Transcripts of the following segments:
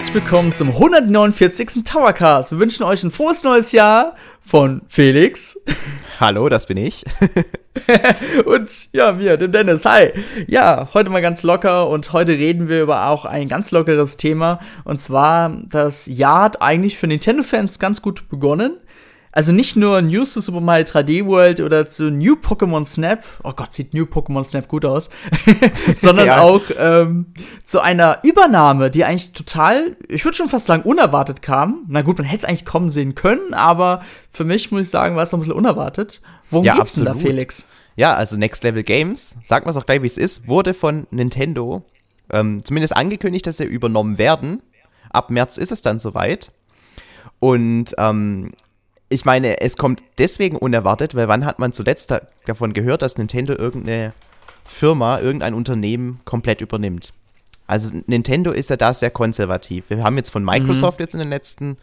herzlich willkommen zum 149. Towercast. Wir wünschen euch ein frohes neues Jahr von Felix. Hallo, das bin ich. und ja, mir, dem Dennis. Hi. Ja, heute mal ganz locker und heute reden wir über auch ein ganz lockeres Thema. Und zwar, das Jahr hat eigentlich für Nintendo-Fans ganz gut begonnen. Also nicht nur News zu Super Mario 3D World oder zu New Pokémon Snap, oh Gott, sieht New Pokémon Snap gut aus, sondern ja. auch ähm, zu einer Übernahme, die eigentlich total, ich würde schon fast sagen, unerwartet kam. Na gut, man hätte es eigentlich kommen sehen können, aber für mich muss ich sagen, war es noch ein bisschen unerwartet. Worum ja, geht's absolut. denn da, Felix? Ja, also Next Level Games, sagen wir es auch gleich, wie es ist, wurde von Nintendo ähm, zumindest angekündigt, dass sie übernommen werden. Ab März ist es dann soweit. Und ähm, ich meine, es kommt deswegen unerwartet, weil wann hat man zuletzt da, davon gehört, dass Nintendo irgendeine Firma, irgendein Unternehmen komplett übernimmt? Also Nintendo ist ja da sehr konservativ. Wir haben jetzt von Microsoft mhm. jetzt in den letzten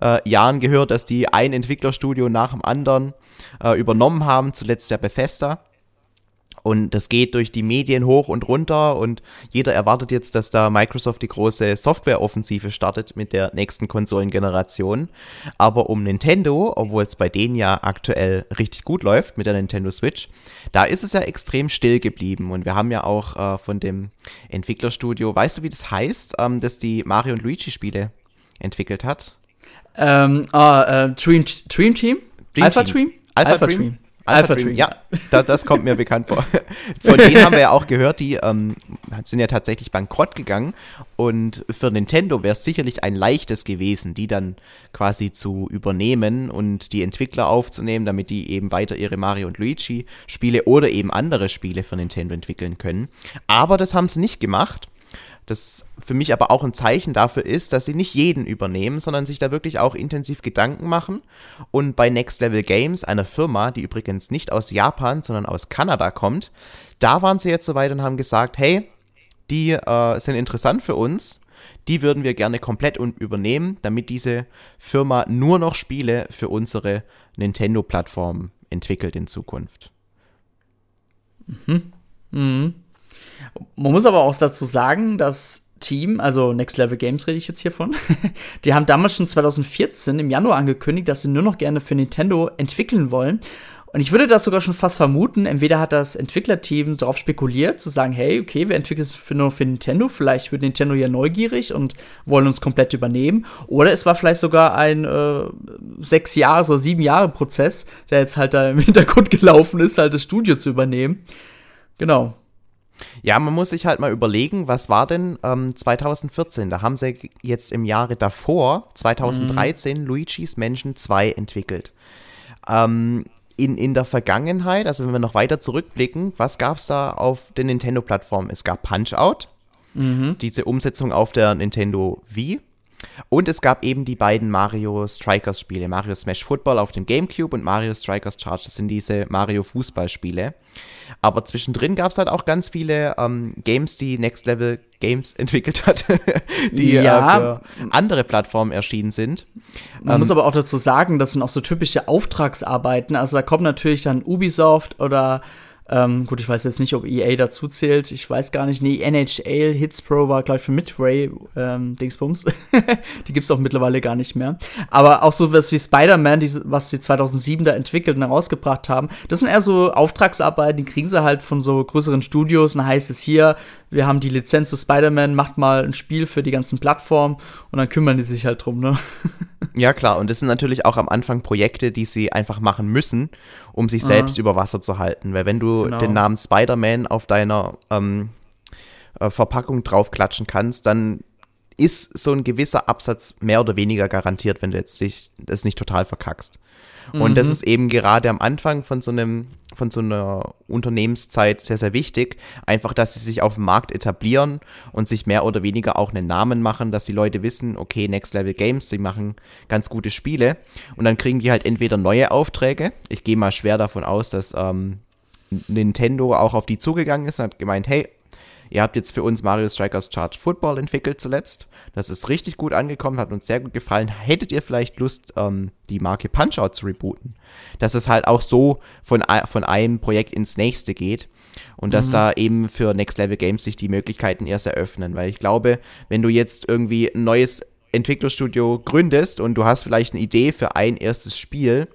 äh, Jahren gehört, dass die ein Entwicklerstudio nach dem anderen äh, übernommen haben, zuletzt der Bethesda. Und das geht durch die Medien hoch und runter und jeder erwartet jetzt, dass da Microsoft die große Softwareoffensive startet mit der nächsten Konsolengeneration. Aber um Nintendo, obwohl es bei denen ja aktuell richtig gut läuft mit der Nintendo Switch, da ist es ja extrem still geblieben. Und wir haben ja auch äh, von dem Entwicklerstudio, weißt du, wie das heißt, ähm, dass die Mario und Luigi Spiele entwickelt hat? Ähm, ah, äh, Dream, Dream Team? Dream Alpha Team? Dream? Alpha, Alpha Dream? Dream. Alpha, Dream, ja, da, das kommt mir bekannt vor. Von denen haben wir ja auch gehört, die ähm, sind ja tatsächlich bankrott gegangen. Und für Nintendo wäre es sicherlich ein leichtes gewesen, die dann quasi zu übernehmen und die Entwickler aufzunehmen, damit die eben weiter ihre Mario und Luigi Spiele oder eben andere Spiele für Nintendo entwickeln können. Aber das haben sie nicht gemacht. Das für mich aber auch ein Zeichen dafür ist, dass sie nicht jeden übernehmen, sondern sich da wirklich auch intensiv Gedanken machen. Und bei Next Level Games, einer Firma, die übrigens nicht aus Japan, sondern aus Kanada kommt, da waren sie jetzt soweit und haben gesagt, hey, die äh, sind interessant für uns, die würden wir gerne komplett übernehmen, damit diese Firma nur noch Spiele für unsere Nintendo-Plattform entwickelt in Zukunft. Mhm. Mhm. Man muss aber auch dazu sagen, dass Team, also Next Level Games rede ich jetzt hier von, die haben damals schon 2014 im Januar angekündigt, dass sie nur noch gerne für Nintendo entwickeln wollen. Und ich würde das sogar schon fast vermuten, entweder hat das Entwicklerteam darauf spekuliert, zu sagen, hey, okay, wir entwickeln es für nur für Nintendo, vielleicht wird Nintendo ja neugierig und wollen uns komplett übernehmen. Oder es war vielleicht sogar ein äh, sechs Jahre oder sieben Jahre Prozess, der jetzt halt da im Hintergrund gelaufen ist, halt das Studio zu übernehmen. Genau. Ja, man muss sich halt mal überlegen, was war denn ähm, 2014? Da haben sie jetzt im Jahre davor, 2013, mhm. Luigi's Mansion 2 entwickelt. Ähm, in, in der Vergangenheit, also wenn wir noch weiter zurückblicken, was gab es da auf den Nintendo-Plattformen? Es gab Punch-Out, mhm. diese Umsetzung auf der Nintendo Wii. Und es gab eben die beiden Mario Strikers Spiele, Mario Smash Football auf dem GameCube und Mario Strikers Charge. Das sind diese Mario Fußballspiele. Aber zwischendrin gab es halt auch ganz viele ähm, Games, die Next Level Games entwickelt hat, die äh, ja. äh, für andere Plattformen erschienen sind. Man ähm, muss aber auch dazu sagen, das sind auch so typische Auftragsarbeiten. Also da kommt natürlich dann Ubisoft oder ähm, gut, ich weiß jetzt nicht, ob EA dazu zählt. Ich weiß gar nicht. Nee, NHL Hits Pro war, glaube ich, für Midway ähm, Dingsbums. die gibt es auch mittlerweile gar nicht mehr. Aber auch so was wie Spider-Man, was sie 2007 da entwickelt und herausgebracht haben, das sind eher so Auftragsarbeiten, die kriegen sie halt von so größeren Studios. Und dann heißt es hier, wir haben die Lizenz zu Spider-Man, macht mal ein Spiel für die ganzen Plattformen und dann kümmern die sich halt drum, ne? Ja, klar. Und das sind natürlich auch am Anfang Projekte, die sie einfach machen müssen, um sich selbst über Wasser zu halten. Weil wenn du genau. den Namen Spider-Man auf deiner ähm, äh, Verpackung draufklatschen kannst, dann ist so ein gewisser Absatz mehr oder weniger garantiert, wenn du jetzt dich, das nicht total verkackst. Und mhm. das ist eben gerade am Anfang von so einem, von so einer Unternehmenszeit sehr, sehr wichtig. Einfach, dass sie sich auf dem Markt etablieren und sich mehr oder weniger auch einen Namen machen, dass die Leute wissen, okay, Next Level Games, die machen ganz gute Spiele. Und dann kriegen die halt entweder neue Aufträge. Ich gehe mal schwer davon aus, dass ähm, Nintendo auch auf die zugegangen ist und hat gemeint, hey, ihr habt jetzt für uns Mario Strikers Charge Football entwickelt zuletzt. Das ist richtig gut angekommen, hat uns sehr gut gefallen. Hättet ihr vielleicht Lust, ähm, die Marke Punch-Out zu rebooten? Dass es halt auch so von, von einem Projekt ins nächste geht. Und dass mhm. da eben für Next Level Games sich die Möglichkeiten erst eröffnen. Weil ich glaube, wenn du jetzt irgendwie ein neues Entwicklerstudio gründest und du hast vielleicht eine Idee für ein erstes Spiel,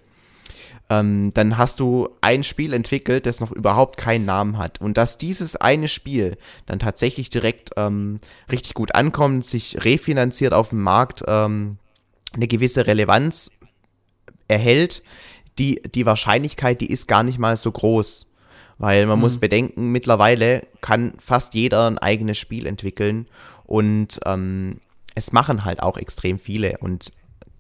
ähm, dann hast du ein Spiel entwickelt, das noch überhaupt keinen Namen hat. Und dass dieses eine Spiel dann tatsächlich direkt ähm, richtig gut ankommt, sich refinanziert auf dem Markt, ähm, eine gewisse Relevanz erhält, die, die Wahrscheinlichkeit, die ist gar nicht mal so groß. Weil man mhm. muss bedenken, mittlerweile kann fast jeder ein eigenes Spiel entwickeln und ähm, es machen halt auch extrem viele. Und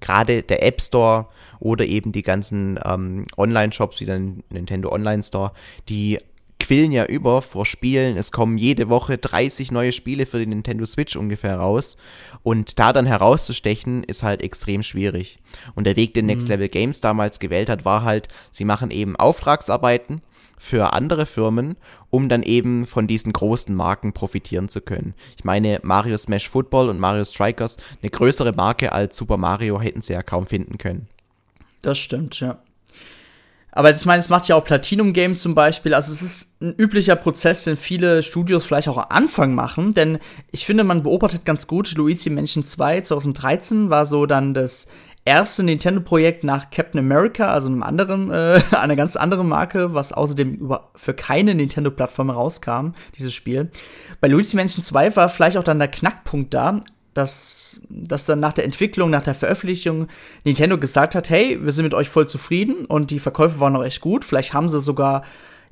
gerade der App Store oder eben die ganzen ähm, Online-Shops wie der Nintendo Online Store, die quillen ja über vor Spielen. Es kommen jede Woche 30 neue Spiele für die Nintendo Switch ungefähr raus. Und da dann herauszustechen, ist halt extrem schwierig. Und der Weg, den Next mhm. Level Games damals gewählt hat, war halt, sie machen eben Auftragsarbeiten für andere Firmen, um dann eben von diesen großen Marken profitieren zu können. Ich meine, Mario Smash Football und Mario Strikers, eine größere Marke als Super Mario hätten sie ja kaum finden können. Das stimmt, ja. Aber ich meine, es macht ja auch Platinum Games zum Beispiel. Also es ist ein üblicher Prozess, den viele Studios vielleicht auch am Anfang machen. Denn ich finde, man beobachtet ganz gut, Luigi Mansion 2 2013 war so dann das erste Nintendo-Projekt nach Captain America, also einem anderen, äh, einer ganz anderen Marke, was außerdem über, für keine Nintendo-Plattform rauskam, dieses Spiel. Bei Luigi Mansion 2 war vielleicht auch dann der Knackpunkt da, dass, dass dann nach der Entwicklung, nach der Veröffentlichung Nintendo gesagt hat, hey, wir sind mit euch voll zufrieden und die Verkäufe waren auch echt gut. Vielleicht haben sie sogar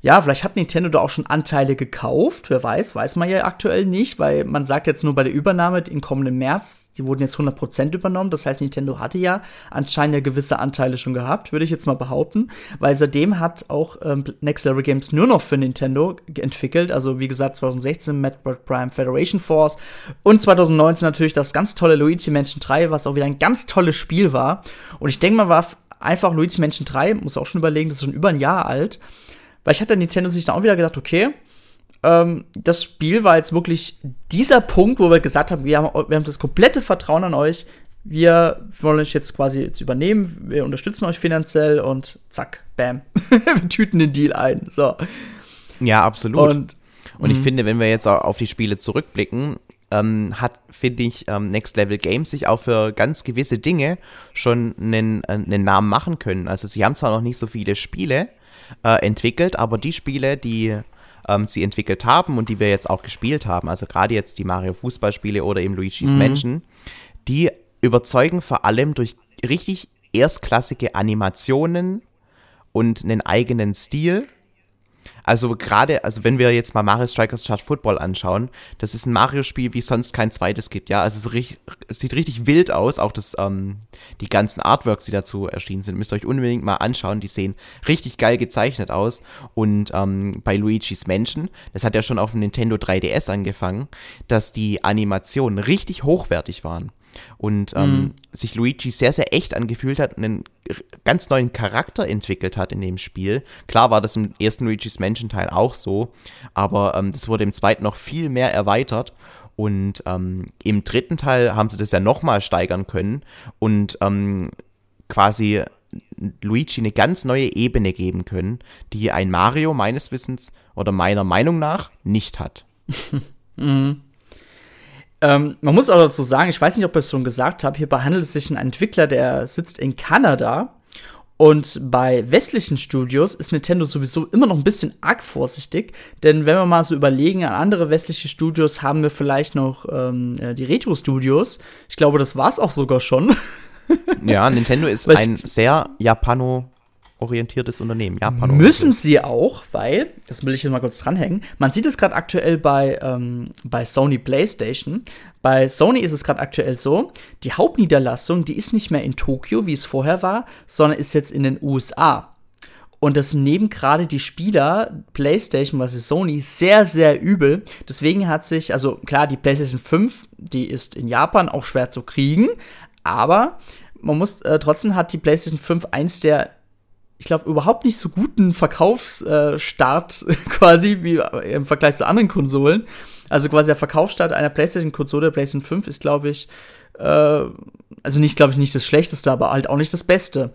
ja, vielleicht hat Nintendo da auch schon Anteile gekauft. Wer weiß, weiß man ja aktuell nicht, weil man sagt jetzt nur bei der Übernahme im kommenden März, die wurden jetzt 100% übernommen. Das heißt, Nintendo hatte ja anscheinend ja gewisse Anteile schon gehabt, würde ich jetzt mal behaupten. Weil seitdem hat auch ähm, Next Level Games nur noch für Nintendo entwickelt. Also wie gesagt, 2016 Metroid Prime Federation Force und 2019 natürlich das ganz tolle Luigi Mansion 3, was auch wieder ein ganz tolles Spiel war. Und ich denke mal, war einfach Luigi Mansion 3, muss auch schon überlegen, das ist schon über ein Jahr alt weil ich hatte Nintendo sich dann auch wieder gedacht, okay, ähm, das Spiel war jetzt wirklich dieser Punkt, wo wir gesagt haben, wir haben, wir haben das komplette Vertrauen an euch. Wir wollen euch jetzt quasi jetzt übernehmen, wir unterstützen euch finanziell und zack, bam, wir tüten den Deal ein. So. Ja, absolut. Und, und ich mhm. finde, wenn wir jetzt auf die Spiele zurückblicken, ähm, hat, finde ich, ähm, Next Level Games sich auch für ganz gewisse Dinge schon einen, einen Namen machen können. Also sie haben zwar noch nicht so viele Spiele, äh, entwickelt, aber die Spiele, die ähm, sie entwickelt haben und die wir jetzt auch gespielt haben, also gerade jetzt die Mario Fußballspiele oder eben Luigi's mhm. Mansion, die überzeugen vor allem durch richtig erstklassige Animationen und einen eigenen Stil also gerade, also wenn wir jetzt mal Mario Strikers Charge Football anschauen, das ist ein Mario-Spiel, wie es sonst kein zweites gibt, ja. Also es, richtig, es sieht richtig wild aus, auch das, ähm, die ganzen Artworks, die dazu erschienen sind, müsst ihr euch unbedingt mal anschauen. Die sehen richtig geil gezeichnet aus. Und ähm, bei Luigi's Mansion, das hat ja schon auf dem Nintendo 3DS angefangen, dass die Animationen richtig hochwertig waren und ähm, mhm. sich Luigi sehr, sehr echt angefühlt hat und einen ganz neuen Charakter entwickelt hat in dem Spiel. Klar war das im ersten Luigi's Mansion Teil auch so, aber ähm, das wurde im zweiten noch viel mehr erweitert. Und ähm, im dritten Teil haben sie das ja nochmal steigern können und ähm, quasi Luigi eine ganz neue Ebene geben können, die ein Mario meines Wissens oder meiner Meinung nach nicht hat. mhm. Ähm, man muss auch dazu sagen, ich weiß nicht, ob ich es schon gesagt habe, hierbei handelt es sich um einen Entwickler, der sitzt in Kanada. Und bei westlichen Studios ist Nintendo sowieso immer noch ein bisschen arg vorsichtig, denn wenn wir mal so überlegen, an andere westliche Studios haben wir vielleicht noch ähm, äh, die Retro-Studios. Ich glaube, das war es auch sogar schon. Ja, Nintendo ist ein sehr Japano orientiertes Unternehmen. Japan Müssen sie auch, weil, das will ich jetzt mal kurz dranhängen, man sieht es gerade aktuell bei, ähm, bei Sony PlayStation. Bei Sony ist es gerade aktuell so, die Hauptniederlassung, die ist nicht mehr in Tokio, wie es vorher war, sondern ist jetzt in den USA. Und das nehmen gerade die Spieler PlayStation, was ist Sony, sehr, sehr übel. Deswegen hat sich, also klar, die PlayStation 5, die ist in Japan auch schwer zu kriegen, aber man muss, äh, trotzdem hat die PlayStation 5 eins der ich glaube, überhaupt nicht so guten Verkaufsstart quasi wie im Vergleich zu anderen Konsolen. Also quasi der Verkaufsstart einer PlayStation-Konsole, PlayStation 5, ist, glaube ich, äh, also nicht, glaube ich, nicht das Schlechteste, aber halt auch nicht das Beste.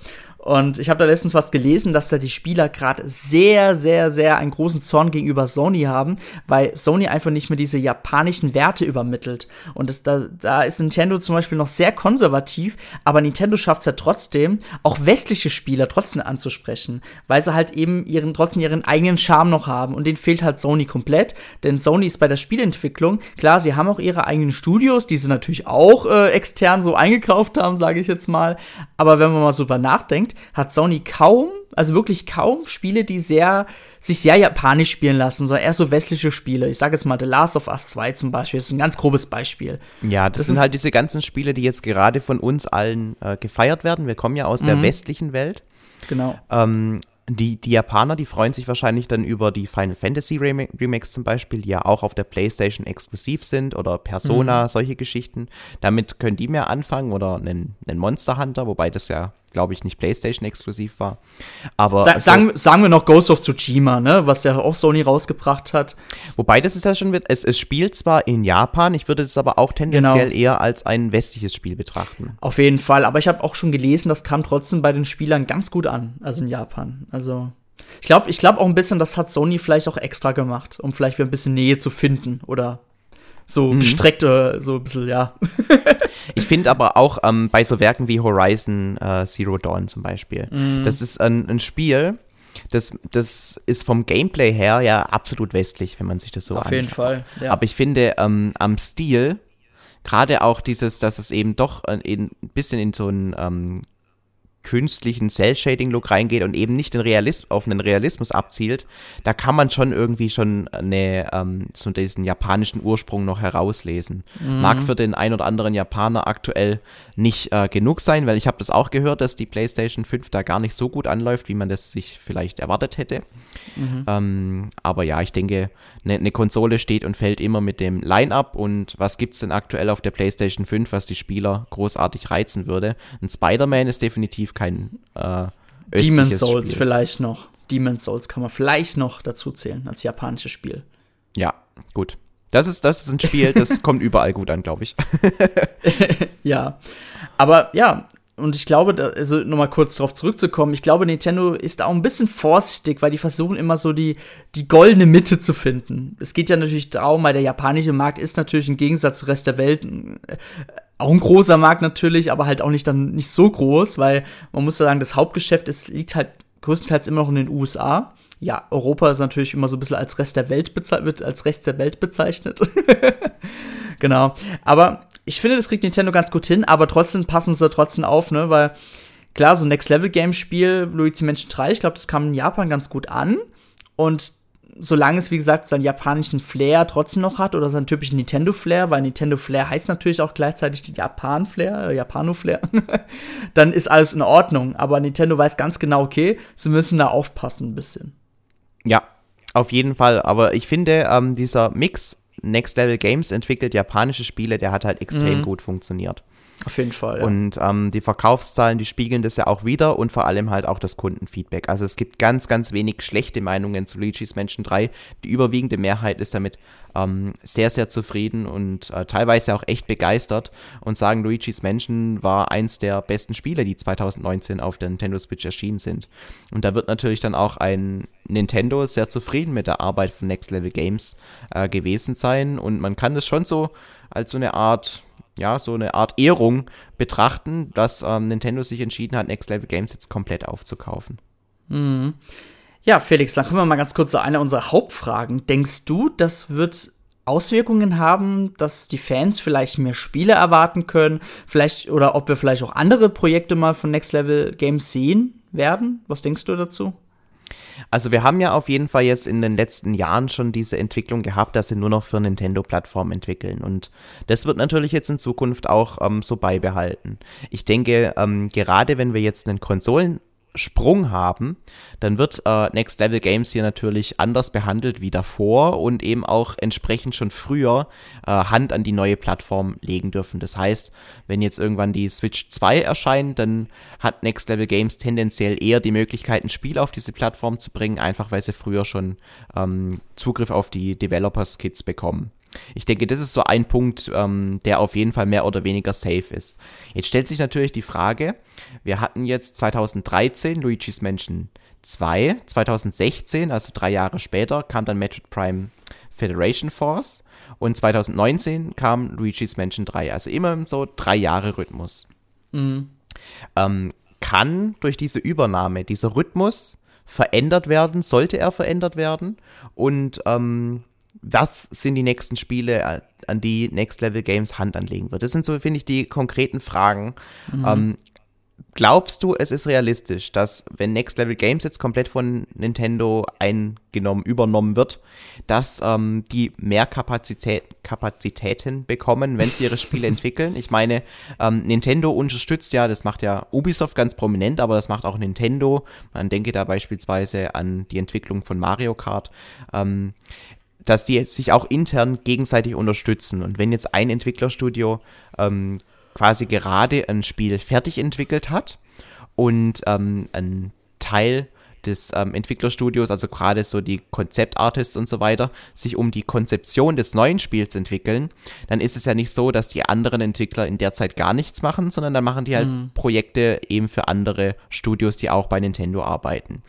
Und ich habe da letztens was gelesen, dass da die Spieler gerade sehr, sehr, sehr einen großen Zorn gegenüber Sony haben, weil Sony einfach nicht mehr diese japanischen Werte übermittelt. Und das, da, da ist Nintendo zum Beispiel noch sehr konservativ, aber Nintendo schafft es ja trotzdem, auch westliche Spieler trotzdem anzusprechen, weil sie halt eben ihren, trotzdem ihren eigenen Charme noch haben. Und den fehlt halt Sony komplett, denn Sony ist bei der Spielentwicklung, klar, sie haben auch ihre eigenen Studios, die sie natürlich auch äh, extern so eingekauft haben, sage ich jetzt mal. Aber wenn man mal so über nachdenkt, denkt, hat Sony kaum, also wirklich kaum Spiele, die sehr, sich sehr japanisch spielen lassen, sondern eher so westliche Spiele. Ich sage jetzt mal The Last of Us 2 zum Beispiel, das ist ein ganz grobes Beispiel. Ja, das, das sind halt diese ganzen Spiele, die jetzt gerade von uns allen äh, gefeiert werden. Wir kommen ja aus mhm. der westlichen Welt. Genau. Ähm, die, die Japaner, die freuen sich wahrscheinlich dann über die Final Fantasy Remakes zum Beispiel, die ja auch auf der PlayStation exklusiv sind oder Persona, mhm. solche Geschichten. Damit können die mehr anfangen oder einen, einen Monster Hunter, wobei das ja, glaube ich, nicht PlayStation exklusiv war. Aber Sa also, sagen, sagen wir noch Ghost of Tsushima, ne, was ja auch Sony rausgebracht hat. Wobei das ist ja schon, es, es spielt zwar in Japan, ich würde es aber auch tendenziell genau. eher als ein westliches Spiel betrachten. Auf jeden Fall, aber ich habe auch schon gelesen, das kam trotzdem bei den Spielern ganz gut an, also in Japan. Also ich glaube, ich glaube auch ein bisschen, das hat Sony vielleicht auch extra gemacht, um vielleicht wieder ein bisschen Nähe zu finden oder so mhm. gestreckte, so ein bisschen, ja. ich finde aber auch ähm, bei so Werken wie Horizon äh, Zero Dawn zum Beispiel, mhm. das ist ein, ein Spiel, das, das ist vom Gameplay her ja absolut westlich, wenn man sich das so anschaut. Auf jeden Fall. Ja. Aber ich finde ähm, am Stil, gerade auch dieses, dass es eben doch ein, ein bisschen in so ein ähm, künstlichen Cell-Shading-Look reingeht und eben nicht den Realis auf einen Realismus abzielt, da kann man schon irgendwie schon eine, ähm, so diesen japanischen Ursprung noch herauslesen. Mhm. Mag für den ein oder anderen Japaner aktuell nicht äh, genug sein, weil ich habe das auch gehört, dass die PlayStation 5 da gar nicht so gut anläuft, wie man das sich vielleicht erwartet hätte. Mhm. Ähm, aber ja, ich denke, eine ne Konsole steht und fällt immer mit dem Line-Up und was gibt es denn aktuell auf der PlayStation 5, was die Spieler großartig reizen würde? Ein Spider-Man ist definitiv kein äh, Demon's Souls Spiel. vielleicht noch. Demon's Souls kann man vielleicht noch dazu zählen als japanisches Spiel. Ja, gut. Das ist, das ist ein Spiel, das kommt überall gut an, glaube ich. ja. Aber ja, und ich glaube, also nochmal kurz darauf zurückzukommen, ich glaube, Nintendo ist da auch ein bisschen vorsichtig, weil die versuchen immer so die, die goldene Mitte zu finden. Es geht ja natürlich darum, weil der japanische Markt ist natürlich im Gegensatz zum Rest der Welt äh, auch ein großer Markt natürlich, aber halt auch nicht dann nicht so groß, weil man muss sagen, das Hauptgeschäft ist, liegt halt größtenteils immer noch in den USA. Ja, Europa ist natürlich immer so ein bisschen als Rest der Welt wird als Rest der Welt bezeichnet. genau. Aber ich finde, das kriegt Nintendo ganz gut hin, aber trotzdem passen sie trotzdem auf, ne? Weil klar, so Next-Level-Game-Spiel, Luigi Mansion 3, ich glaube, das kam in Japan ganz gut an. Und solange es, wie gesagt, seinen japanischen Flair trotzdem noch hat oder seinen typischen Nintendo-Flair, weil Nintendo-Flair heißt natürlich auch gleichzeitig die Japan-Flair, äh, Japano-Flair, dann ist alles in Ordnung. Aber Nintendo weiß ganz genau, okay, sie müssen da aufpassen ein bisschen. Ja, auf jeden Fall. Aber ich finde, ähm, dieser Mix Next Level Games entwickelt japanische Spiele, der hat halt extrem mhm. gut funktioniert. Auf jeden Fall. Ja. Und ähm, die Verkaufszahlen, die spiegeln das ja auch wieder und vor allem halt auch das Kundenfeedback. Also es gibt ganz, ganz wenig schlechte Meinungen zu Luigi's Mansion 3. Die überwiegende Mehrheit ist damit ähm, sehr, sehr zufrieden und äh, teilweise auch echt begeistert und sagen, Luigi's Mansion war eins der besten Spiele, die 2019 auf der Nintendo Switch erschienen sind. Und da wird natürlich dann auch ein Nintendo sehr zufrieden mit der Arbeit von Next Level Games äh, gewesen sein und man kann das schon so als so eine Art ja, so eine Art Ehrung betrachten, dass ähm, Nintendo sich entschieden hat, Next Level Games jetzt komplett aufzukaufen. Mhm. Ja, Felix, dann kommen wir mal ganz kurz zu einer unserer Hauptfragen. Denkst du, das wird Auswirkungen haben, dass die Fans vielleicht mehr Spiele erwarten können, vielleicht oder ob wir vielleicht auch andere Projekte mal von Next Level Games sehen werden? Was denkst du dazu? Also wir haben ja auf jeden Fall jetzt in den letzten Jahren schon diese Entwicklung gehabt, dass sie nur noch für Nintendo-Plattformen entwickeln. Und das wird natürlich jetzt in Zukunft auch ähm, so beibehalten. Ich denke, ähm, gerade wenn wir jetzt einen Konsolen Sprung haben, dann wird äh, Next Level Games hier natürlich anders behandelt wie davor und eben auch entsprechend schon früher äh, Hand an die neue Plattform legen dürfen. Das heißt, wenn jetzt irgendwann die Switch 2 erscheint, dann hat Next Level Games tendenziell eher die Möglichkeit, ein Spiel auf diese Plattform zu bringen, einfach weil sie früher schon ähm, Zugriff auf die Developers Kits bekommen. Ich denke, das ist so ein Punkt, ähm, der auf jeden Fall mehr oder weniger safe ist. Jetzt stellt sich natürlich die Frage, wir hatten jetzt 2013 Luigi's Mansion 2, 2016, also drei Jahre später, kam dann Metroid Prime Federation Force und 2019 kam Luigi's Mansion 3. Also immer so drei Jahre Rhythmus. Mhm. Ähm, kann durch diese Übernahme dieser Rhythmus verändert werden? Sollte er verändert werden? Und ähm, was sind die nächsten Spiele, an die Next Level Games Hand anlegen wird? Das sind so, finde ich, die konkreten Fragen. Mhm. Ähm, glaubst du, es ist realistisch, dass wenn Next Level Games jetzt komplett von Nintendo eingenommen, übernommen wird, dass ähm, die mehr Kapazität, Kapazitäten bekommen, wenn sie ihre Spiele entwickeln? Ich meine, ähm, Nintendo unterstützt ja, das macht ja Ubisoft ganz prominent, aber das macht auch Nintendo. Man denke da beispielsweise an die Entwicklung von Mario Kart. Ähm, dass die sich auch intern gegenseitig unterstützen. Und wenn jetzt ein Entwicklerstudio ähm, quasi gerade ein Spiel fertig entwickelt hat und ähm, ein Teil des ähm, Entwicklerstudios, also gerade so die Konzeptartists und so weiter, sich um die Konzeption des neuen Spiels entwickeln, dann ist es ja nicht so, dass die anderen Entwickler in der Zeit gar nichts machen, sondern dann machen die halt mhm. Projekte eben für andere Studios, die auch bei Nintendo arbeiten.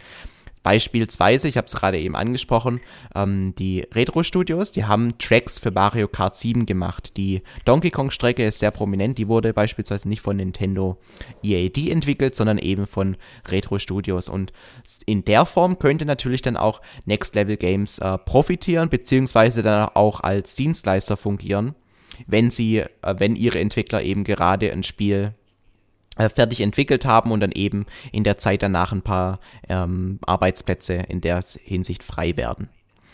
Beispielsweise, ich habe es gerade eben angesprochen, ähm, die Retro-Studios, die haben Tracks für Mario Kart 7 gemacht. Die Donkey Kong-Strecke ist sehr prominent, die wurde beispielsweise nicht von Nintendo EAD entwickelt, sondern eben von Retro-Studios. Und in der Form könnte natürlich dann auch Next Level Games äh, profitieren, beziehungsweise dann auch als Dienstleister fungieren, wenn sie, äh, wenn ihre Entwickler eben gerade ein Spiel fertig entwickelt haben und dann eben in der Zeit danach ein paar ähm, Arbeitsplätze in der Hinsicht frei werden.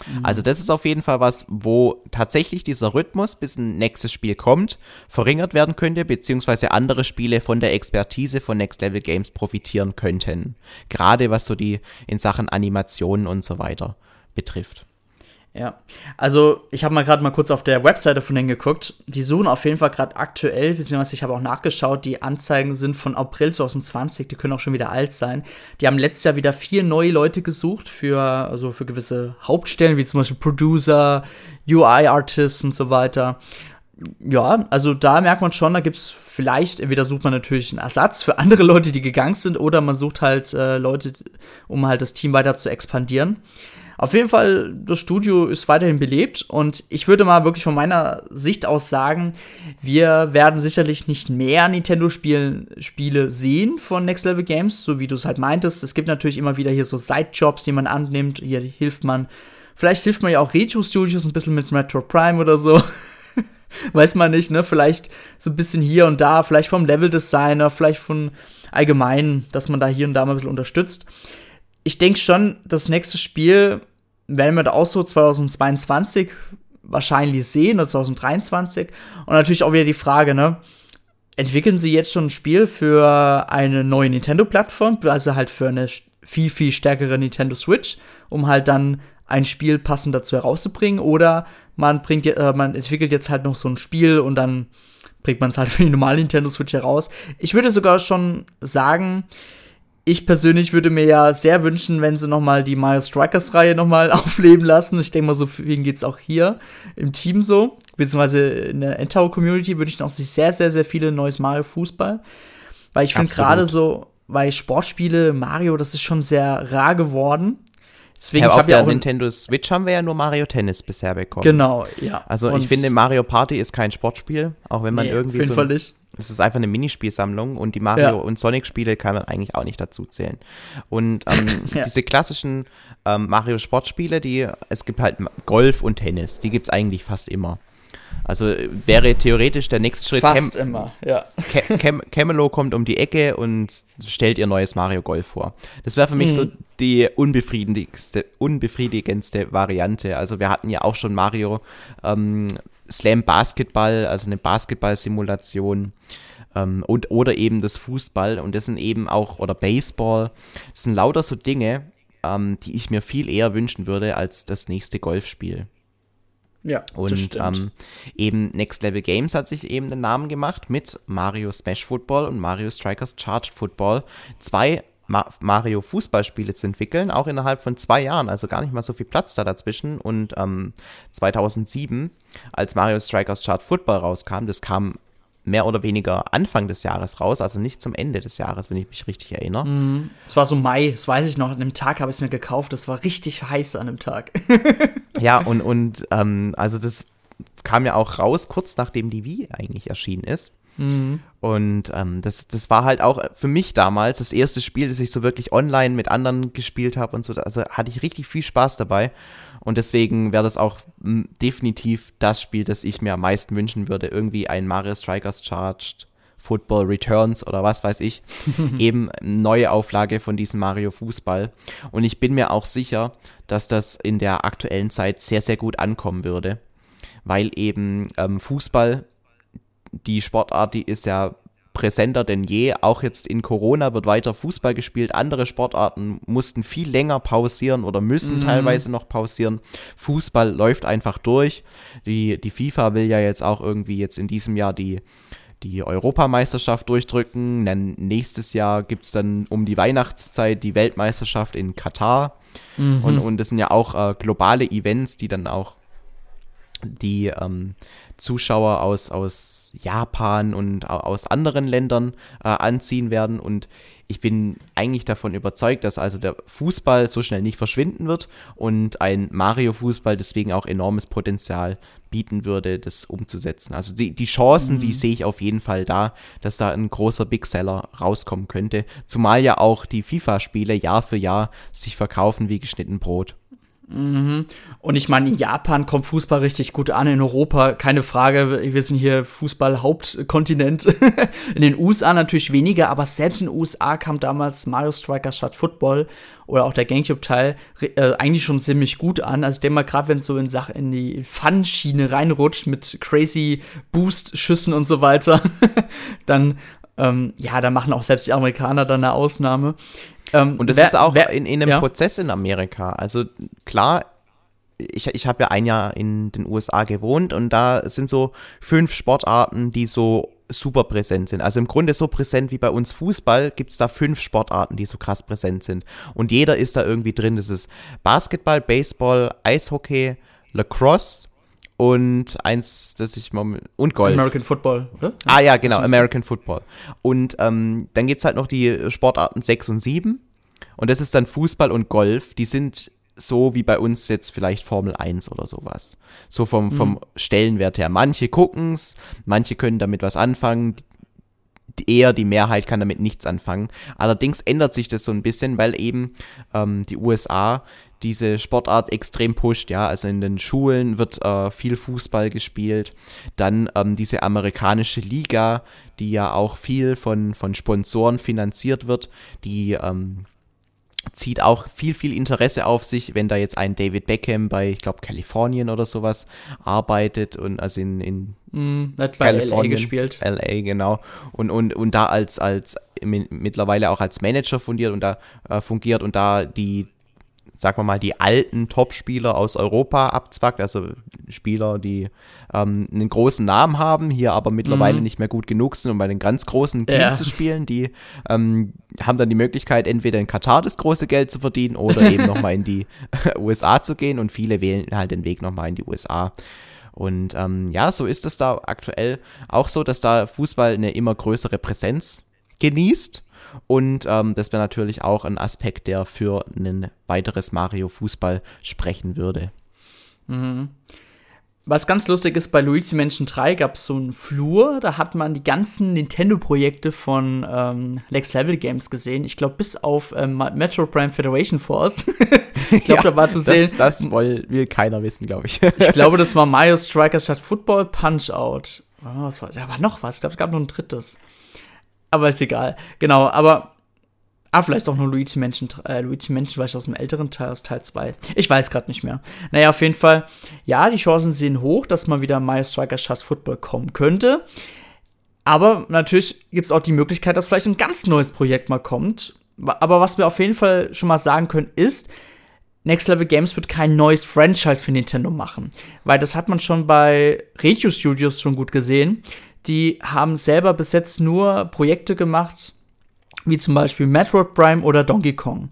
Mhm. Also das ist auf jeden Fall was, wo tatsächlich dieser Rhythmus, bis ein nächstes Spiel kommt, verringert werden könnte, beziehungsweise andere Spiele von der Expertise von Next Level Games profitieren könnten. Gerade was so die in Sachen Animationen und so weiter betrifft. Ja, also ich habe mal gerade mal kurz auf der Webseite von denen geguckt. Die suchen auf jeden Fall gerade aktuell, beziehungsweise ich habe auch nachgeschaut, die Anzeigen sind von April 2020, die können auch schon wieder alt sein. Die haben letztes Jahr wieder vier neue Leute gesucht für, also für gewisse Hauptstellen, wie zum Beispiel Producer, UI-Artists und so weiter. Ja, also da merkt man schon, da gibt es vielleicht, entweder sucht man natürlich einen Ersatz für andere Leute, die gegangen sind, oder man sucht halt äh, Leute, um halt das Team weiter zu expandieren. Auf jeden Fall, das Studio ist weiterhin belebt und ich würde mal wirklich von meiner Sicht aus sagen, wir werden sicherlich nicht mehr Nintendo-Spiele sehen von Next Level Games, so wie du es halt meintest. Es gibt natürlich immer wieder hier so Side-Jobs, die man annimmt. Hier hilft man, vielleicht hilft man ja auch Retro-Studios ein bisschen mit Metro Prime oder so. Weiß man nicht, ne? Vielleicht so ein bisschen hier und da, vielleicht vom Level-Designer, vielleicht von allgemein, dass man da hier und da mal ein bisschen unterstützt ich denke schon, das nächste Spiel werden wir da auch so 2022 wahrscheinlich sehen oder 2023. Und natürlich auch wieder die Frage, ne? Entwickeln sie jetzt schon ein Spiel für eine neue Nintendo-Plattform, also halt für eine viel, viel stärkere Nintendo Switch, um halt dann ein Spiel passend dazu herauszubringen? Oder man bringt, äh, man entwickelt jetzt halt noch so ein Spiel und dann bringt man es halt für die normale Nintendo Switch heraus. Ich würde sogar schon sagen, ich persönlich würde mir ja sehr wünschen, wenn sie noch mal die Mario Strikers Reihe noch mal aufleben lassen. Ich denke mal, so für ihn geht's auch hier im Team so, beziehungsweise in der Endtower Community wünschen auch sich sehr, sehr, sehr viele neues Mario Fußball, weil ich finde gerade so, weil Sportspiele Mario, das ist schon sehr rar geworden. Deswegen, ja, ich auf der ja Nintendo Switch haben wir ja nur Mario Tennis bisher bekommen. Genau, ja. Also und ich finde, Mario Party ist kein Sportspiel, auch wenn man nee, irgendwie auf jeden so Fall nicht. Es ist einfach eine Minispielsammlung und die Mario- ja. und Sonic-Spiele kann man eigentlich auch nicht dazu zählen. Und ähm, ja. diese klassischen ähm, Mario-Sportspiele, die, es gibt halt Golf und Tennis, die gibt es eigentlich fast immer. Also wäre theoretisch der nächste Schritt. Fast Cam immer, ja. Cam Camelo kommt um die Ecke und stellt ihr neues Mario Golf vor. Das wäre für mich mhm. so die unbefriedigendste, unbefriedigendste Variante. Also wir hatten ja auch schon Mario ähm, Slam Basketball, also eine Basketball-Simulation ähm, und, oder eben das Fußball und das sind eben auch, oder Baseball, das sind lauter so Dinge, ähm, die ich mir viel eher wünschen würde als das nächste Golfspiel. Ja, und ähm, eben Next Level Games hat sich eben den Namen gemacht mit Mario Smash Football und Mario Strikers Charged Football. Zwei Mario Fußballspiele zu entwickeln, auch innerhalb von zwei Jahren, also gar nicht mal so viel Platz da dazwischen. Und ähm, 2007, als Mario Strikers Chart Football rauskam, das kam mehr oder weniger Anfang des Jahres raus, also nicht zum Ende des Jahres, wenn ich mich richtig erinnere. Mhm. Es war so Mai, das weiß ich noch. An dem Tag habe ich es mir gekauft. Das war richtig heiß an dem Tag. ja, und, und ähm, also das kam ja auch raus, kurz nachdem die Wii eigentlich erschienen ist. Mhm. Und ähm, das, das war halt auch für mich damals das erste Spiel, das ich so wirklich online mit anderen gespielt habe und so. Also hatte ich richtig viel Spaß dabei. Und deswegen wäre das auch m, definitiv das Spiel, das ich mir am meisten wünschen würde. Irgendwie ein Mario Strikers Charged Football Returns oder was weiß ich. Eben eine neue Auflage von diesem Mario Fußball. Und ich bin mir auch sicher, dass das in der aktuellen Zeit sehr, sehr gut ankommen würde. Weil eben ähm, Fußball die Sportart, die ist ja präsenter denn je. Auch jetzt in Corona wird weiter Fußball gespielt. Andere Sportarten mussten viel länger pausieren oder müssen mhm. teilweise noch pausieren. Fußball läuft einfach durch. Die, die FIFA will ja jetzt auch irgendwie jetzt in diesem Jahr die, die Europameisterschaft durchdrücken. Dann nächstes Jahr gibt es dann um die Weihnachtszeit die Weltmeisterschaft in Katar. Mhm. Und, und das sind ja auch äh, globale Events, die dann auch die ähm, Zuschauer aus, aus Japan und aus anderen Ländern äh, anziehen werden. Und ich bin eigentlich davon überzeugt, dass also der Fußball so schnell nicht verschwinden wird und ein Mario-Fußball deswegen auch enormes Potenzial bieten würde, das umzusetzen. Also die, die Chancen, mhm. die sehe ich auf jeden Fall da, dass da ein großer Big Seller rauskommen könnte. Zumal ja auch die FIFA-Spiele Jahr für Jahr sich verkaufen wie geschnitten Brot. Mhm. Und ich meine, in Japan kommt Fußball richtig gut an, in Europa keine Frage. Wir sind hier Fußball-Hauptkontinent. in den USA natürlich weniger, aber selbst in den USA kam damals Mario Striker statt Football oder auch der Gamecube-Teil äh, eigentlich schon ziemlich gut an. Also ich denke mal, gerade wenn es so in, Sache, in die Fun-Schiene reinrutscht mit crazy Boost-Schüssen und so weiter, dann ähm, ja, da machen auch selbst die Amerikaner dann eine Ausnahme. Ähm, und das wer, ist auch wer, in, in, einem ja. Prozess in Amerika. Also klar, ich, ich habe ja ein Jahr in den USA gewohnt und da sind so fünf Sportarten, die so super präsent sind. Also im Grunde so präsent wie bei uns Fußball gibt es da fünf Sportarten, die so krass präsent sind. Und jeder ist da irgendwie drin. Das ist Basketball, Baseball, Eishockey, Lacrosse und eins, das ich mal und Golf. American Football, oder? Ah ja, genau, American Football. Und ähm, dann gibt es halt noch die Sportarten 6 und 7. Und das ist dann Fußball und Golf. Die sind so wie bei uns jetzt vielleicht Formel 1 oder sowas. So vom, vom mhm. Stellenwert her. Manche gucken es, manche können damit was anfangen. Eher die Mehrheit kann damit nichts anfangen. Allerdings ändert sich das so ein bisschen, weil eben ähm, die USA diese Sportart extrem pusht, ja. Also in den Schulen wird äh, viel Fußball gespielt. Dann ähm, diese amerikanische Liga, die ja auch viel von, von Sponsoren finanziert wird, die ähm, zieht auch viel, viel Interesse auf sich, wenn da jetzt ein David Beckham bei, ich glaube, Kalifornien oder sowas arbeitet und also in, in mm, hat bei LA gespielt. LA, genau. Und, und, und da als, als mittlerweile auch als Manager fungiert und da äh, fungiert und da die sagen wir mal, die alten Top-Spieler aus Europa abzwackt, also Spieler, die ähm, einen großen Namen haben, hier aber mittlerweile mhm. nicht mehr gut genug sind, um bei den ganz großen Teams ja. zu spielen, die ähm, haben dann die Möglichkeit, entweder in Katar das große Geld zu verdienen oder eben nochmal in die USA zu gehen und viele wählen halt den Weg nochmal in die USA. Und ähm, ja, so ist es da aktuell auch so, dass da Fußball eine immer größere Präsenz genießt. Und ähm, das wäre natürlich auch ein Aspekt, der für ein weiteres Mario Fußball sprechen würde. Mhm. Was ganz lustig ist, bei Luigi Mansion 3 gab es so einen Flur, da hat man die ganzen Nintendo-Projekte von ähm, Lex Level Games gesehen. Ich glaube, bis auf ähm, Metro Prime Federation Force. ich glaube, ja, da war zu sehen. Das, das will keiner wissen, glaube ich. ich glaube, das war Mario Strikers statt Football Punch Out. Oh, was war, da war noch was. Ich glaube, es gab noch ein drittes. Aber ist egal. Genau, aber. Ah, vielleicht auch nur Luigi Menschen, äh, Luigi Menschen, vielleicht aus dem älteren Teil, aus Teil 2. Ich weiß gerade nicht mehr. Naja, auf jeden Fall, ja, die Chancen sind hoch, dass mal wieder Mario Striker Shots Football kommen könnte. Aber natürlich gibt es auch die Möglichkeit, dass vielleicht ein ganz neues Projekt mal kommt. Aber was wir auf jeden Fall schon mal sagen können, ist, Next Level Games wird kein neues Franchise für Nintendo machen. Weil das hat man schon bei Regio Studios schon gut gesehen die haben selber bis jetzt nur Projekte gemacht wie zum Beispiel Metroid Prime oder Donkey Kong.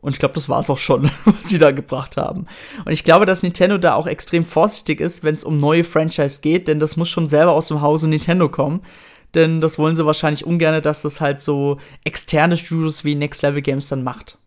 Und ich glaube, das war es auch schon, was sie da gebracht haben. Und ich glaube, dass Nintendo da auch extrem vorsichtig ist, wenn es um neue Franchise geht, denn das muss schon selber aus dem Hause Nintendo kommen. Denn das wollen sie wahrscheinlich ungern, dass das halt so externe Studios wie Next Level Games dann macht.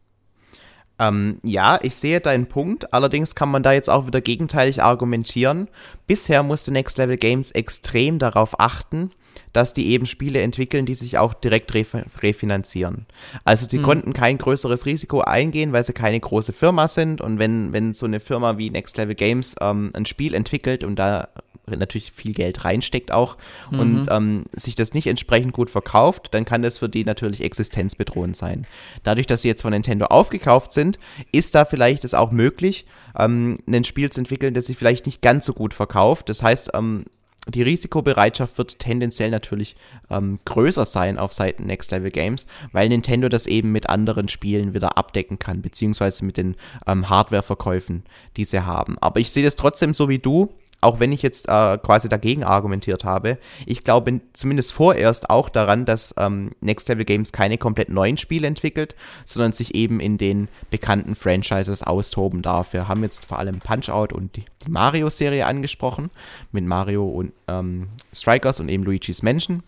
Ähm, ja, ich sehe deinen Punkt. Allerdings kann man da jetzt auch wieder gegenteilig argumentieren. Bisher musste Next Level Games extrem darauf achten, dass die eben Spiele entwickeln, die sich auch direkt ref refinanzieren. Also die mhm. konnten kein größeres Risiko eingehen, weil sie keine große Firma sind. Und wenn, wenn so eine Firma wie Next Level Games ähm, ein Spiel entwickelt und da natürlich viel Geld reinsteckt auch mhm. und ähm, sich das nicht entsprechend gut verkauft, dann kann das für die natürlich existenzbedrohend sein. Dadurch, dass sie jetzt von Nintendo aufgekauft sind, ist da vielleicht es auch möglich, ähm, ein Spiel zu entwickeln, das sich vielleicht nicht ganz so gut verkauft. Das heißt, ähm, die Risikobereitschaft wird tendenziell natürlich ähm, größer sein auf Seiten Next Level Games, weil Nintendo das eben mit anderen Spielen wieder abdecken kann, beziehungsweise mit den ähm, Hardware-Verkäufen, die sie haben. Aber ich sehe das trotzdem so wie du auch wenn ich jetzt äh, quasi dagegen argumentiert habe, ich glaube zumindest vorerst auch daran, dass ähm, Next Level Games keine komplett neuen Spiele entwickelt, sondern sich eben in den bekannten Franchises austoben darf. Wir haben jetzt vor allem Punch-Out und die, Mario-Serie angesprochen, mit Mario und ähm, Strikers und eben Luigi's Mansion.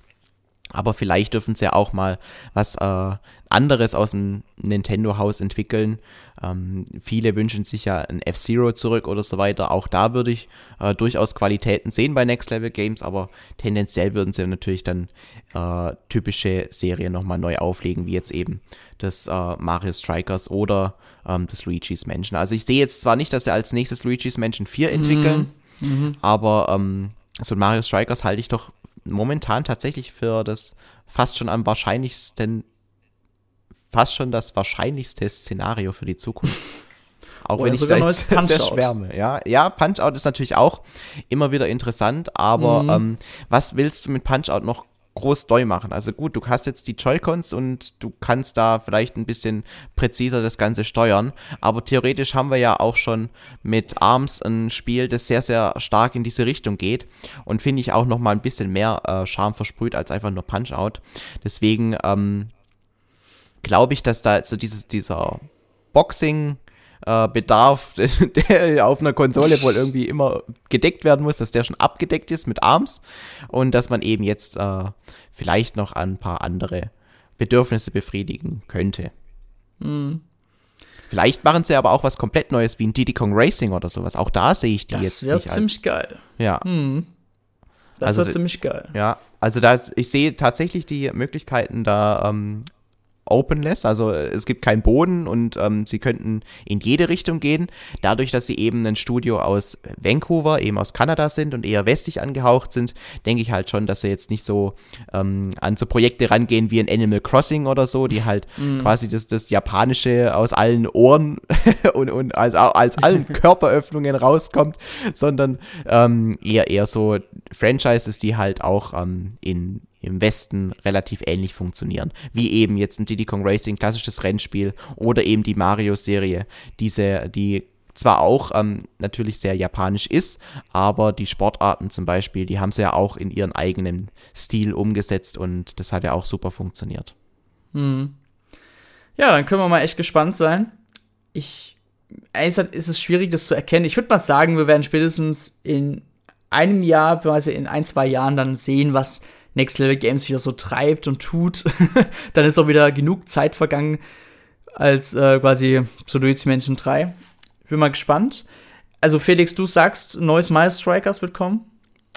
Aber vielleicht dürfen sie ja auch mal was äh, anderes aus dem Nintendo-Haus entwickeln. Ähm, viele wünschen sich ja ein F-Zero zurück oder so weiter. Auch da würde ich äh, durchaus Qualitäten sehen bei Next Level Games, aber tendenziell würden sie natürlich dann äh, typische Serien nochmal neu auflegen, wie jetzt eben das äh, Mario Strikers oder ähm, das Luigi's Mansion. Also ich sehe jetzt zwar nicht, dass sie als nächstes Luigi's Mansion 4 entwickeln, mhm. Mhm. aber ähm, so ein Mario Strikers halte ich doch momentan tatsächlich für das fast schon am wahrscheinlichsten, fast schon das wahrscheinlichste Szenario für die Zukunft. Auch oh, wenn ich da jetzt sehr schwärme. Ja, ja, Punch-Out ist natürlich auch immer wieder interessant, aber mhm. ähm, was willst du mit Punch-Out noch groß doll machen. Also gut, du hast jetzt die Joy-Cons und du kannst da vielleicht ein bisschen präziser das Ganze steuern, aber theoretisch haben wir ja auch schon mit ARMS ein Spiel, das sehr, sehr stark in diese Richtung geht und finde ich auch noch mal ein bisschen mehr äh, Charme versprüht als einfach nur Punch-Out. Deswegen ähm, glaube ich, dass da so dieses, dieser Boxing- äh, Bedarf, der auf einer Konsole wohl irgendwie immer gedeckt werden muss, dass der schon abgedeckt ist mit ARMS und dass man eben jetzt äh, vielleicht noch ein paar andere Bedürfnisse befriedigen könnte. Mhm. Vielleicht machen sie aber auch was komplett Neues wie ein Diddy Kong Racing oder sowas. Auch da sehe ich die das jetzt. Das wäre ziemlich geil. Ja. Mhm. Das also, wäre ziemlich geil. Ja, also da, ich sehe tatsächlich die Möglichkeiten, da ähm, open lässt. Also äh, es gibt keinen Boden und ähm, sie könnten in jede Richtung gehen. Dadurch, dass sie eben ein Studio aus Vancouver, eben aus Kanada sind und eher westlich angehaucht sind, denke ich halt schon, dass sie jetzt nicht so ähm, an so Projekte rangehen wie ein Animal Crossing oder so, die halt mm. quasi das, das Japanische aus allen Ohren und, und als, als allen Körperöffnungen rauskommt, sondern ähm, eher eher so Franchises, die halt auch ähm, in im Westen relativ ähnlich funktionieren. Wie eben jetzt ein Diddy Kong Racing, klassisches Rennspiel oder eben die Mario-Serie, diese, die zwar auch ähm, natürlich sehr japanisch ist, aber die Sportarten zum Beispiel, die haben sie ja auch in ihren eigenen Stil umgesetzt und das hat ja auch super funktioniert. Hm. Ja, dann können wir mal echt gespannt sein. Ich, ehrlich gesagt, ist es schwierig, das zu erkennen. Ich würde mal sagen, wir werden spätestens in einem Jahr, beziehungsweise in ein, zwei Jahren dann sehen, was Next Level Games wieder so treibt und tut, dann ist auch wieder genug Zeit vergangen als äh, quasi zu Luigi Mansion 3. Ich bin mal gespannt. Also Felix, du sagst, neues Miles Strikers wird kommen?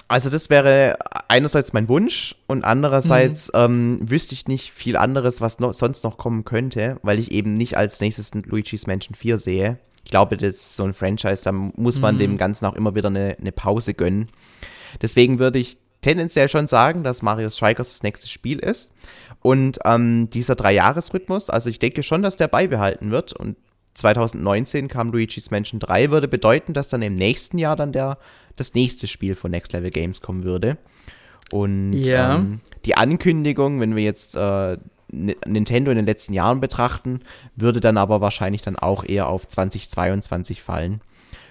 Also das wäre einerseits mein Wunsch und andererseits mhm. ähm, wüsste ich nicht viel anderes, was noch, sonst noch kommen könnte, weil ich eben nicht als nächstes Luigi's Mansion 4 sehe. Ich glaube, das ist so ein Franchise, da muss man mhm. dem Ganzen auch immer wieder eine, eine Pause gönnen. Deswegen würde ich tendenziell schon sagen, dass Mario Strikers das nächste Spiel ist. Und ähm, dieser Dreijahresrhythmus, also ich denke schon, dass der beibehalten wird. Und 2019 kam Luigi's Mansion 3, würde bedeuten, dass dann im nächsten Jahr dann der, das nächste Spiel von Next Level Games kommen würde. Und ja. ähm, die Ankündigung, wenn wir jetzt äh, Nintendo in den letzten Jahren betrachten, würde dann aber wahrscheinlich dann auch eher auf 2022 fallen.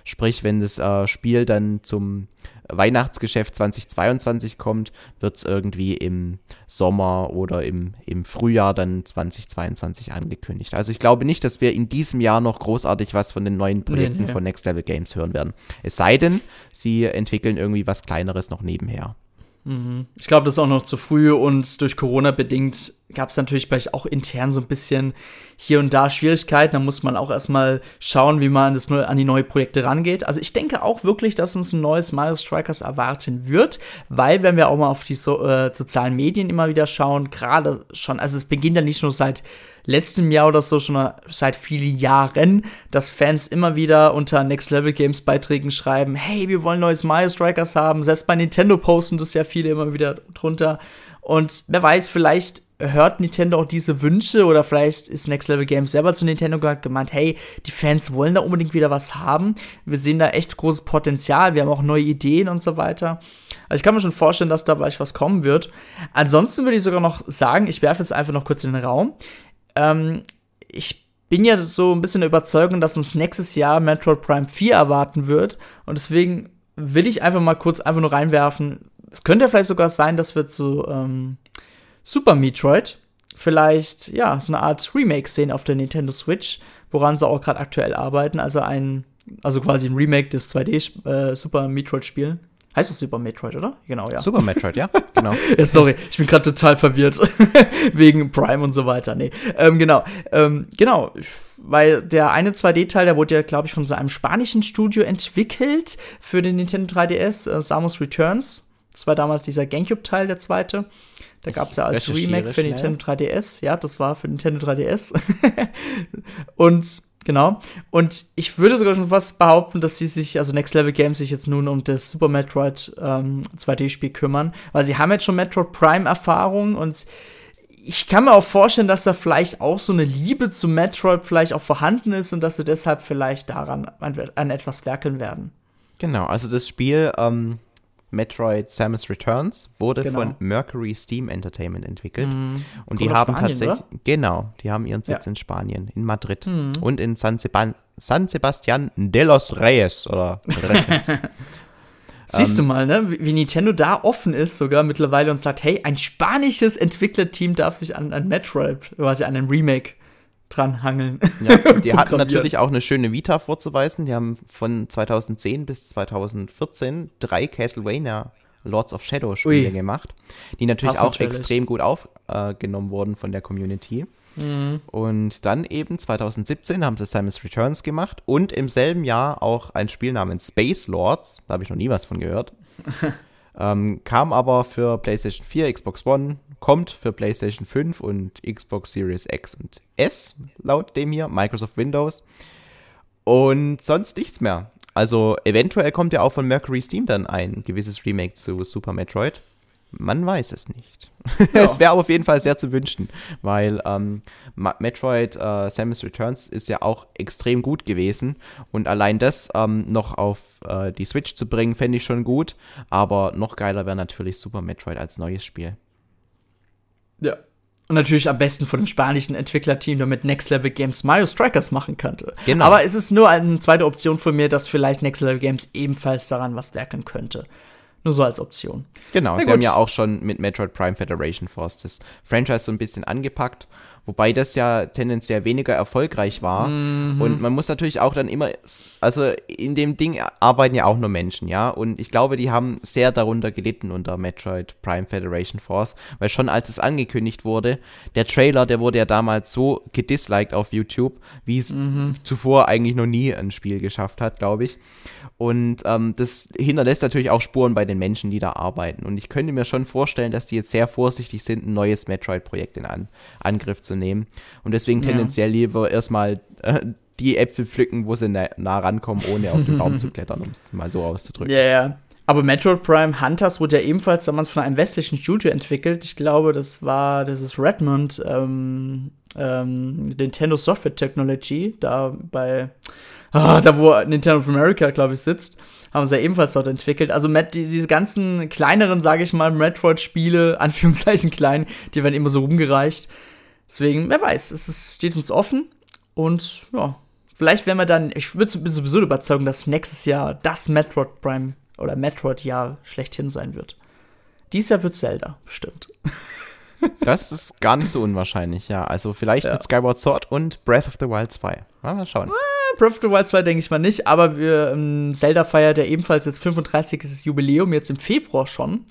Sprich, wenn das äh, Spiel dann zum Weihnachtsgeschäft 2022 kommt, wird es irgendwie im Sommer oder im, im Frühjahr dann 2022 angekündigt. Also ich glaube nicht, dass wir in diesem Jahr noch großartig was von den neuen Projekten nee, nee. von Next Level Games hören werden. Es sei denn, sie entwickeln irgendwie was Kleineres noch nebenher. Mhm. Ich glaube, das ist auch noch zu früh und durch Corona bedingt gab es natürlich vielleicht auch intern so ein bisschen hier und da Schwierigkeiten. Da muss man auch erstmal schauen, wie man das an die neuen Projekte rangeht. Also ich denke auch wirklich, dass uns ein neues Mario Strikers erwarten wird, weil wenn wir auch mal auf die so, äh, sozialen Medien immer wieder schauen, gerade schon, also es beginnt ja nicht nur seit letztem Jahr oder so schon seit vielen Jahren, dass Fans immer wieder unter Next Level Games Beiträgen schreiben, hey, wir wollen neues Mario Strikers haben. Selbst bei Nintendo posten das ja viele immer wieder drunter. Und wer weiß, vielleicht hört Nintendo auch diese Wünsche oder vielleicht ist Next Level Games selber zu Nintendo gemeint, hey, die Fans wollen da unbedingt wieder was haben. Wir sehen da echt großes Potenzial, wir haben auch neue Ideen und so weiter. Also ich kann mir schon vorstellen, dass da vielleicht was kommen wird. Ansonsten würde ich sogar noch sagen, ich werfe jetzt einfach noch kurz in den Raum. Ähm, ich bin ja so ein bisschen der Überzeugung, dass uns nächstes Jahr Metroid Prime 4 erwarten wird. Und deswegen will ich einfach mal kurz einfach nur reinwerfen. Es könnte ja vielleicht sogar sein, dass wir zu ähm, Super Metroid vielleicht, ja, so eine Art Remake sehen auf der Nintendo Switch, woran sie auch gerade aktuell arbeiten. Also ein, also quasi ein Remake des 2D äh, Super Metroid Spiel. Heißt das Super Metroid, oder? Genau, ja. Super Metroid, ja, genau. ja, sorry, ich bin gerade total verwirrt. Wegen Prime und so weiter. Nee, ähm, genau. Ähm, genau, weil der eine 2D-Teil, der wurde ja, glaube ich, von so einem spanischen Studio entwickelt für den Nintendo 3DS, äh, Samus Returns. Das war damals dieser Gamecube-Teil, der zweite. Da gab es ja als Remake für schnell. Nintendo 3DS. Ja, das war für Nintendo 3DS. und Genau. Und ich würde sogar schon fast behaupten, dass sie sich, also Next Level Games, sich jetzt nun um das Super Metroid ähm, 2D-Spiel kümmern, weil sie haben jetzt schon Metroid Prime-Erfahrung und ich kann mir auch vorstellen, dass da vielleicht auch so eine Liebe zu Metroid vielleicht auch vorhanden ist und dass sie deshalb vielleicht daran an, an etwas werkeln werden. Genau, also das Spiel ähm, Metroid Samus Returns wurde genau. von Mercury Steam Entertainment entwickelt. Mm. Und die haben Spanien, tatsächlich, oder? genau, die haben ihren Sitz ja. in Spanien, in Madrid mm. und in San, Seba San, Sebastian de los Reyes oder Siehst du ähm, mal, ne, wie Nintendo da offen ist sogar mittlerweile und sagt, hey, ein spanisches Entwicklerteam darf sich an, an Metroid, quasi an ein Remake dranhangeln. Ja, die hatten natürlich auch eine schöne Vita vorzuweisen. Die haben von 2010 bis 2014 drei Castlevania Lords of Shadow Spiele Ui. gemacht, die natürlich Passt auch natürlich. extrem gut aufgenommen äh, wurden von der Community. Mhm. Und dann eben 2017 haben sie Samus Returns gemacht und im selben Jahr auch ein Spiel namens Space Lords, da habe ich noch nie was von gehört. ähm, kam aber für PlayStation 4, Xbox One, kommt für PlayStation 5 und Xbox Series X und S, laut dem hier, Microsoft Windows. Und sonst nichts mehr. Also eventuell kommt ja auch von Mercury Steam dann ein gewisses Remake zu Super Metroid. Man weiß es nicht. Ja. es wäre auf jeden Fall sehr zu wünschen, weil ähm, Metroid äh, Samus Returns ist ja auch extrem gut gewesen und allein das ähm, noch auf äh, die Switch zu bringen, fände ich schon gut. Aber noch geiler wäre natürlich Super Metroid als neues Spiel. Ja. Und natürlich am besten von dem spanischen Entwicklerteam, damit Next Level Games Mario Strikers machen könnte. Genau. Aber es ist nur eine zweite Option von mir, dass vielleicht Next Level Games ebenfalls daran was werken könnte. Nur so als Option. Genau, Na sie gut. haben ja auch schon mit Metroid Prime Federation Force das Franchise so ein bisschen angepackt Wobei das ja tendenziell weniger erfolgreich war. Mhm. Und man muss natürlich auch dann immer, also in dem Ding arbeiten ja auch nur Menschen, ja. Und ich glaube, die haben sehr darunter gelitten unter Metroid Prime Federation Force, weil schon als es angekündigt wurde, der Trailer, der wurde ja damals so gedisliked auf YouTube, wie es mhm. zuvor eigentlich noch nie ein Spiel geschafft hat, glaube ich. Und ähm, das hinterlässt natürlich auch Spuren bei den Menschen, die da arbeiten. Und ich könnte mir schon vorstellen, dass die jetzt sehr vorsichtig sind, ein neues Metroid-Projekt in An Angriff zu nehmen. Und deswegen tendenziell ja. lieber erstmal äh, die Äpfel pflücken, wo sie nah, nah rankommen, ohne auf den Baum zu klettern, um es mal so auszudrücken. Ja, ja. Aber Metroid Prime Hunters wurde ja ebenfalls damals von einem westlichen Studio entwickelt. Ich glaube, das war, das ist Redmond, ähm, ähm, Nintendo Software Technology, da bei ah, da wo Nintendo of America, glaube ich, sitzt, haben sie ja ebenfalls dort entwickelt. Also die, diese ganzen kleineren, sage ich mal, Metroid-Spiele, Anführungszeichen klein, die werden immer so rumgereicht. Deswegen, wer weiß, es ist, steht uns offen und ja, vielleicht werden wir dann, ich bin sowieso überzeugt, dass nächstes Jahr das Metroid Prime oder Metroid-Jahr schlechthin sein wird. Dies Jahr wird Zelda, bestimmt. Das ist gar nicht so unwahrscheinlich, ja. Also vielleicht Ja. mit Skyward Sword und Breath of the Wild 2. Ja, mal schauen. Breath of the Wild 2 denke ich mal nicht, aber wir, ähm, Zelda feiert ja ebenfalls jetzt 35. Jubiläum, jetzt im Februar schon.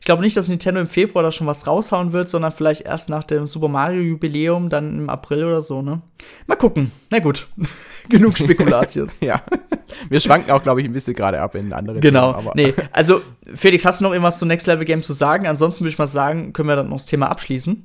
Ich glaube nicht, dass Nintendo im Februar da schon was raushauen wird, sondern vielleicht erst nach dem Super Mario Jubiläum, dann im April oder so, ne? Mal gucken. Na gut. Genug Spekulatius. Ja. Wir schwanken auch, glaube ich, ein bisschen gerade ab in andere Genau. Themen, aber nee, also Felix, hast du noch irgendwas zu Next Level Games zu sagen? Ansonsten würde ich mal sagen, können wir dann noch das Thema abschließen.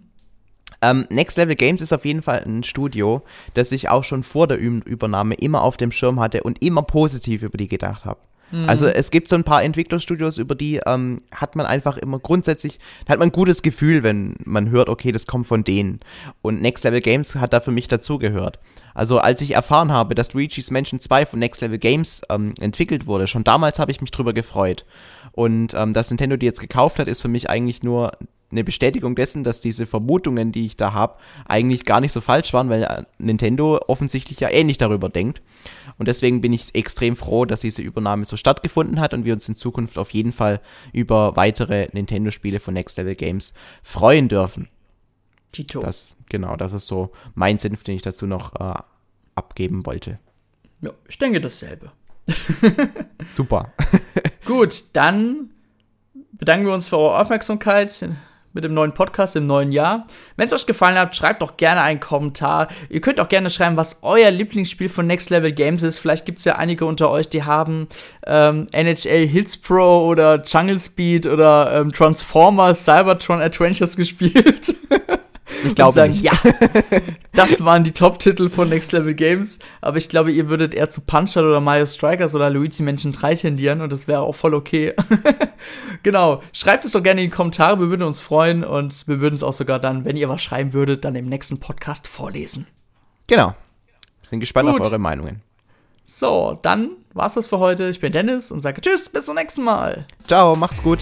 Ähm, Next Level Games ist auf jeden Fall ein Studio, das ich auch schon vor der Ü Übernahme immer auf dem Schirm hatte und immer positiv über die gedacht habe. Also es gibt so ein paar Entwicklerstudios, über die ähm, hat man einfach immer grundsätzlich, hat man ein gutes Gefühl, wenn man hört, okay, das kommt von denen. Und Next Level Games hat da für mich dazugehört. Also als ich erfahren habe, dass Luigi's Mansion 2 von Next Level Games ähm, entwickelt wurde, schon damals habe ich mich drüber gefreut. Und ähm, dass Nintendo die jetzt gekauft hat, ist für mich eigentlich nur eine Bestätigung dessen, dass diese Vermutungen, die ich da habe, eigentlich gar nicht so falsch waren, weil äh, Nintendo offensichtlich ja ähnlich darüber denkt. Und deswegen bin ich extrem froh, dass diese Übernahme so stattgefunden hat und wir uns in Zukunft auf jeden Fall über weitere Nintendo-Spiele von Next Level Games freuen dürfen. Tito. Das, genau, das ist so mein Senf, den ich dazu noch äh, abgeben wollte. Ja, ich denke dasselbe. Super. Gut, dann bedanken wir uns für eure Aufmerksamkeit mit dem neuen Podcast im neuen Jahr. Wenn es euch gefallen hat, schreibt doch gerne einen Kommentar. Ihr könnt auch gerne schreiben, was euer Lieblingsspiel von Next Level Games ist. Vielleicht gibt es ja einige unter euch, die haben ähm, NHL Hits Pro oder Jungle Speed oder ähm, Transformers Cybertron Adventures gespielt. Ich glaube sagen, nicht. ja, das waren die Top-Titel von Next Level Games, aber ich glaube, ihr würdet eher zu Punch Out oder Mario Strikers oder Luigi Mansion 3 tendieren und das wäre auch voll okay. genau, schreibt es doch gerne in die Kommentare, wir würden uns freuen und wir würden es auch sogar dann, wenn ihr was schreiben würdet, dann im nächsten Podcast vorlesen. Genau. Bin gespannt Gut. auf eure Meinungen. So, dann war's das für heute. Ich bin Dennis und sage Tschüss, bis zum nächsten Mal. Ciao, macht's gut.